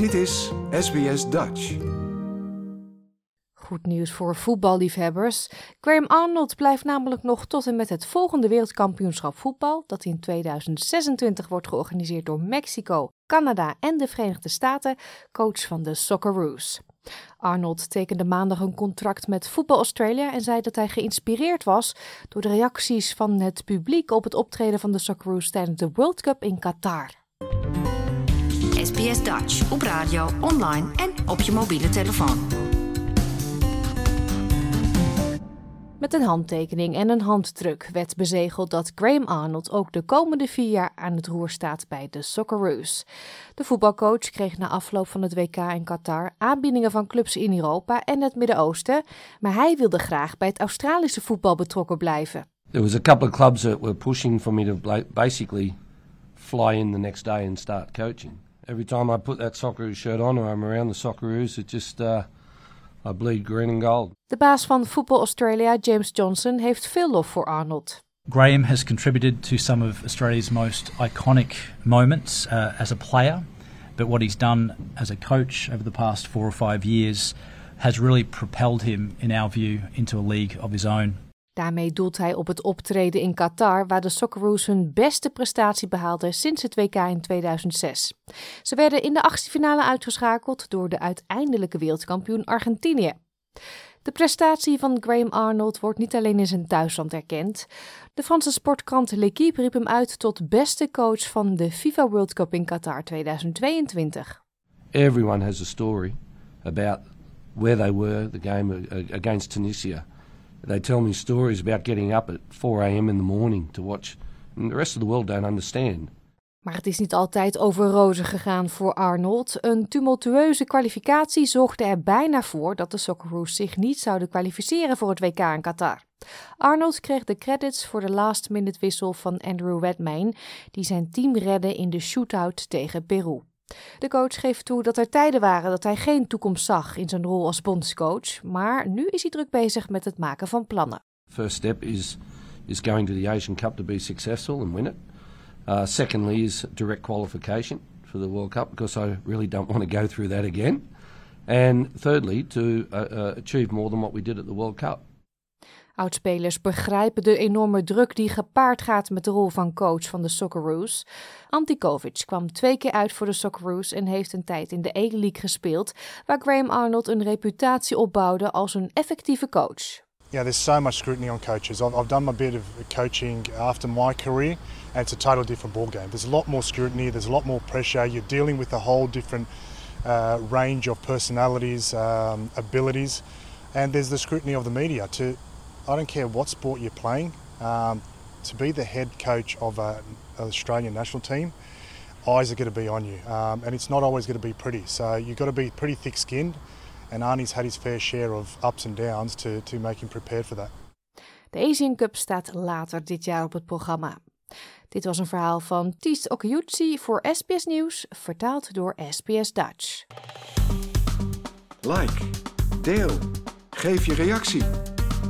Dit is SBS Dutch. Goed nieuws voor voetballiefhebbers. Graham Arnold blijft namelijk nog tot en met het volgende wereldkampioenschap voetbal, dat in 2026 wordt georganiseerd door Mexico, Canada en de Verenigde Staten, coach van de Socceroos. Arnold tekende maandag een contract met Voetbal Australia en zei dat hij geïnspireerd was door de reacties van het publiek op het optreden van de Socceroos tijdens de World Cup in Qatar. SBS Dutch op radio, online en op je mobiele telefoon. Met een handtekening en een handdruk werd bezegeld dat Graham Arnold ook de komende vier jaar aan het roer staat bij de Socceroos. De voetbalcoach kreeg na afloop van het WK in Qatar aanbiedingen van clubs in Europa en het Midden-Oosten, maar hij wilde graag bij het Australische voetbal betrokken blijven. There was a couple of clubs that were pushing for me to basically fly in the next day and start coaching. Every time I put that Socceroos shirt on or I'm around the Socceroos, it just uh, I bleed green and gold. De baas van Football Australia, James Johnson, heeft veel lof voor Arnold. Graham has contributed to some of Australia's most iconic moments uh, as a player, but what he's done as a coach over the past four or five years has really propelled him, in our view, into a league of his own. Daarmee doelt hij op het optreden in Qatar, waar de Socceroos hun beste prestatie behaalden sinds het WK in 2006. Ze werden in de achtste finale uitgeschakeld door de uiteindelijke wereldkampioen Argentinië. De prestatie van Graham Arnold wordt niet alleen in zijn thuisland erkend. De Franse sportkrant L'Equipe riep hem uit tot beste coach van de FIFA World Cup in Qatar 2022. Everyone has a story about where they were the game against Tunisia. They tell me stories about getting up at 4 a.m. in the morning to watch. The rest of the world don't understand. Maar het is niet altijd over rozen gegaan voor Arnold. Een tumultueuze kwalificatie zorgde er bijna voor dat de Socceroos zich niet zouden kwalificeren voor het WK in Qatar. Arnold kreeg de credits voor de last-minute wissel van Andrew Redmayne, die zijn team redde in de shootout tegen Peru. De coach geeft toe dat er tijden waren dat hij geen toekomst zag in zijn rol als bondscoach, maar nu is hij druk bezig met het maken van plannen. First step is is going to the Asian Cup to be successful and win it. Uh, secondly is direct qualification for the World Cup because I really don't want to go through that again. And thirdly to uh, uh, achieve more than what we did at the World Cup. Oudspelers begrijpen de enorme druk die gepaard gaat met de rol van coach van de Socceroos. Antikovic kwam twee keer uit voor de Socceroos en heeft een tijd in de E-League gespeeld, waar Graham Arnold een reputatie opbouwde als een effectieve coach. Yeah, there's so much scrutiny on coaches. I've, done my bit of coaching after my career, and it's a total different ballgame. There's a lot more scrutiny, there's a lot more pressure. You're dealing with a whole different uh, range of personalities, um, abilities, and there's the scrutiny of the media. To, I don't care what sport you're playing, um, to be the head coach of an Australian national team, eyes are going to be on you, um, and it's not always going to be pretty. So you've got to be pretty thick-skinned. And Arnie's had his fair share of ups and downs to, to make him prepared for that. De Asian Cup staat later dit jaar op het programma. Dit was een verhaal van Ties Okayutsi voor SBS Nieuws, vertaald door SBS Dutch. Like, deel, geef je reactie.